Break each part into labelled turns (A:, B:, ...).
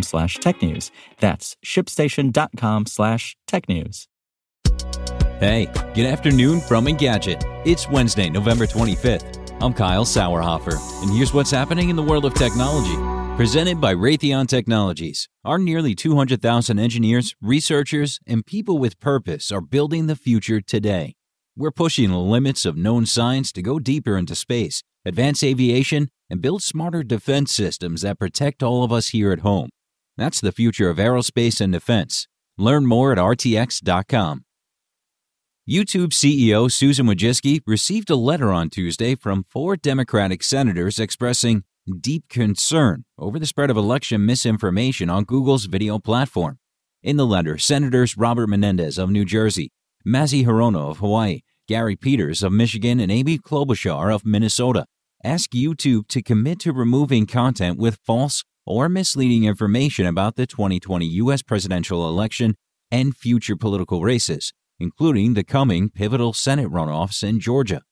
A: slash technews. That's shipstation.com slash technews.
B: Hey, good afternoon from Engadget. It's Wednesday, November 25th. I'm Kyle Sauerhoefer, and here's what's happening in the world of technology. Presented by Raytheon Technologies, our nearly 200,000 engineers, researchers, and people with purpose are building the future today. We're pushing the limits of known science to go deeper into space, advance aviation, and build smarter defense systems that protect all of us here at home. That's the future of aerospace and defense. Learn more at rtx.com. YouTube CEO Susan Wojcicki received a letter on Tuesday from four Democratic senators expressing deep concern over the spread of election misinformation on Google's video platform. In the letter, Senators Robert Menendez of New Jersey, Mazie Hirono of Hawaii, Gary Peters of Michigan, and Amy Klobuchar of Minnesota ask YouTube to commit to removing content with false or misleading information about the 2020 U.S. presidential election and future political races, including the coming pivotal Senate runoffs in Georgia.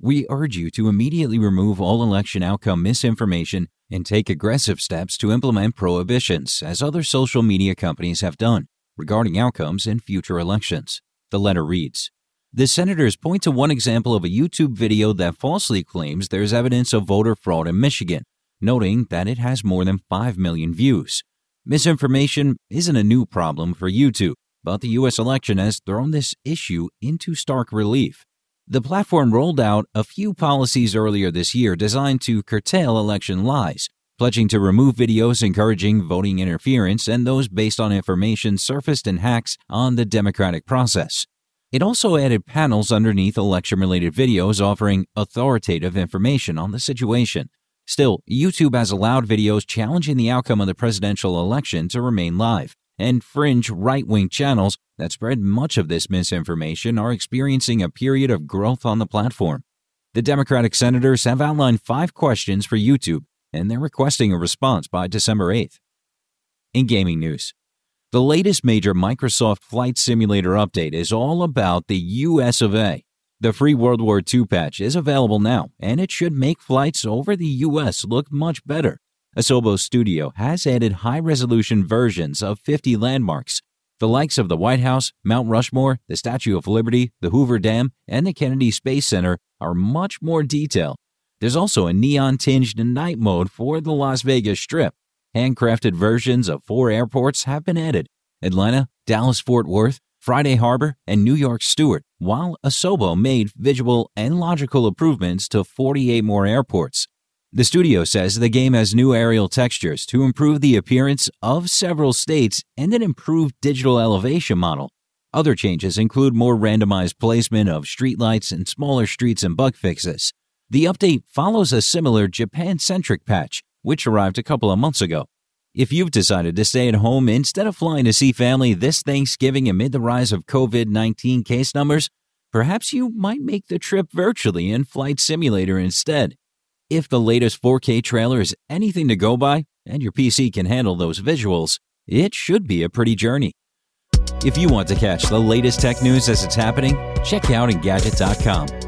B: We urge you to immediately remove all election outcome misinformation and take aggressive steps to implement prohibitions, as other social media companies have done, regarding outcomes in future elections. The letter reads The senators point to one example of a YouTube video that falsely claims there's evidence of voter fraud in Michigan, noting that it has more than 5 million views. Misinformation isn't a new problem for YouTube, but the U.S. election has thrown this issue into stark relief. The platform rolled out a few policies earlier this year designed to curtail election lies, pledging to remove videos encouraging voting interference and those based on information surfaced in hacks on the democratic process. It also added panels underneath election related videos offering authoritative information on the situation. Still, YouTube has allowed videos challenging the outcome of the presidential election to remain live, and fringe right wing channels that spread much of this misinformation are experiencing a period of growth on the platform. The Democratic senators have outlined five questions for YouTube, and they're requesting a response by December 8th. In gaming news, the latest major Microsoft Flight Simulator update is all about the US of A. The free World War II patch is available now, and it should make flights over the US look much better. Asobo Studio has added high resolution versions of 50 landmarks, the likes of the White House, Mount Rushmore, the Statue of Liberty, the Hoover Dam, and the Kennedy Space Center are much more detailed. There's also a neon tinged night mode for the Las Vegas Strip. Handcrafted versions of four airports have been added Atlanta, Dallas Fort Worth, Friday Harbor, and New York Stewart, while Asobo made visual and logical improvements to 48 more airports. The studio says the game has new aerial textures to improve the appearance of several states and an improved digital elevation model. Other changes include more randomized placement of streetlights and smaller streets and bug fixes. The update follows a similar Japan centric patch, which arrived a couple of months ago. If you've decided to stay at home instead of flying to see family this Thanksgiving amid the rise of COVID 19 case numbers, perhaps you might make the trip virtually in Flight Simulator instead. If the latest 4K trailer is anything to go by, and your PC can handle those visuals, it should be a pretty journey. If you want to catch the latest tech news as it's happening, check out Engadget.com.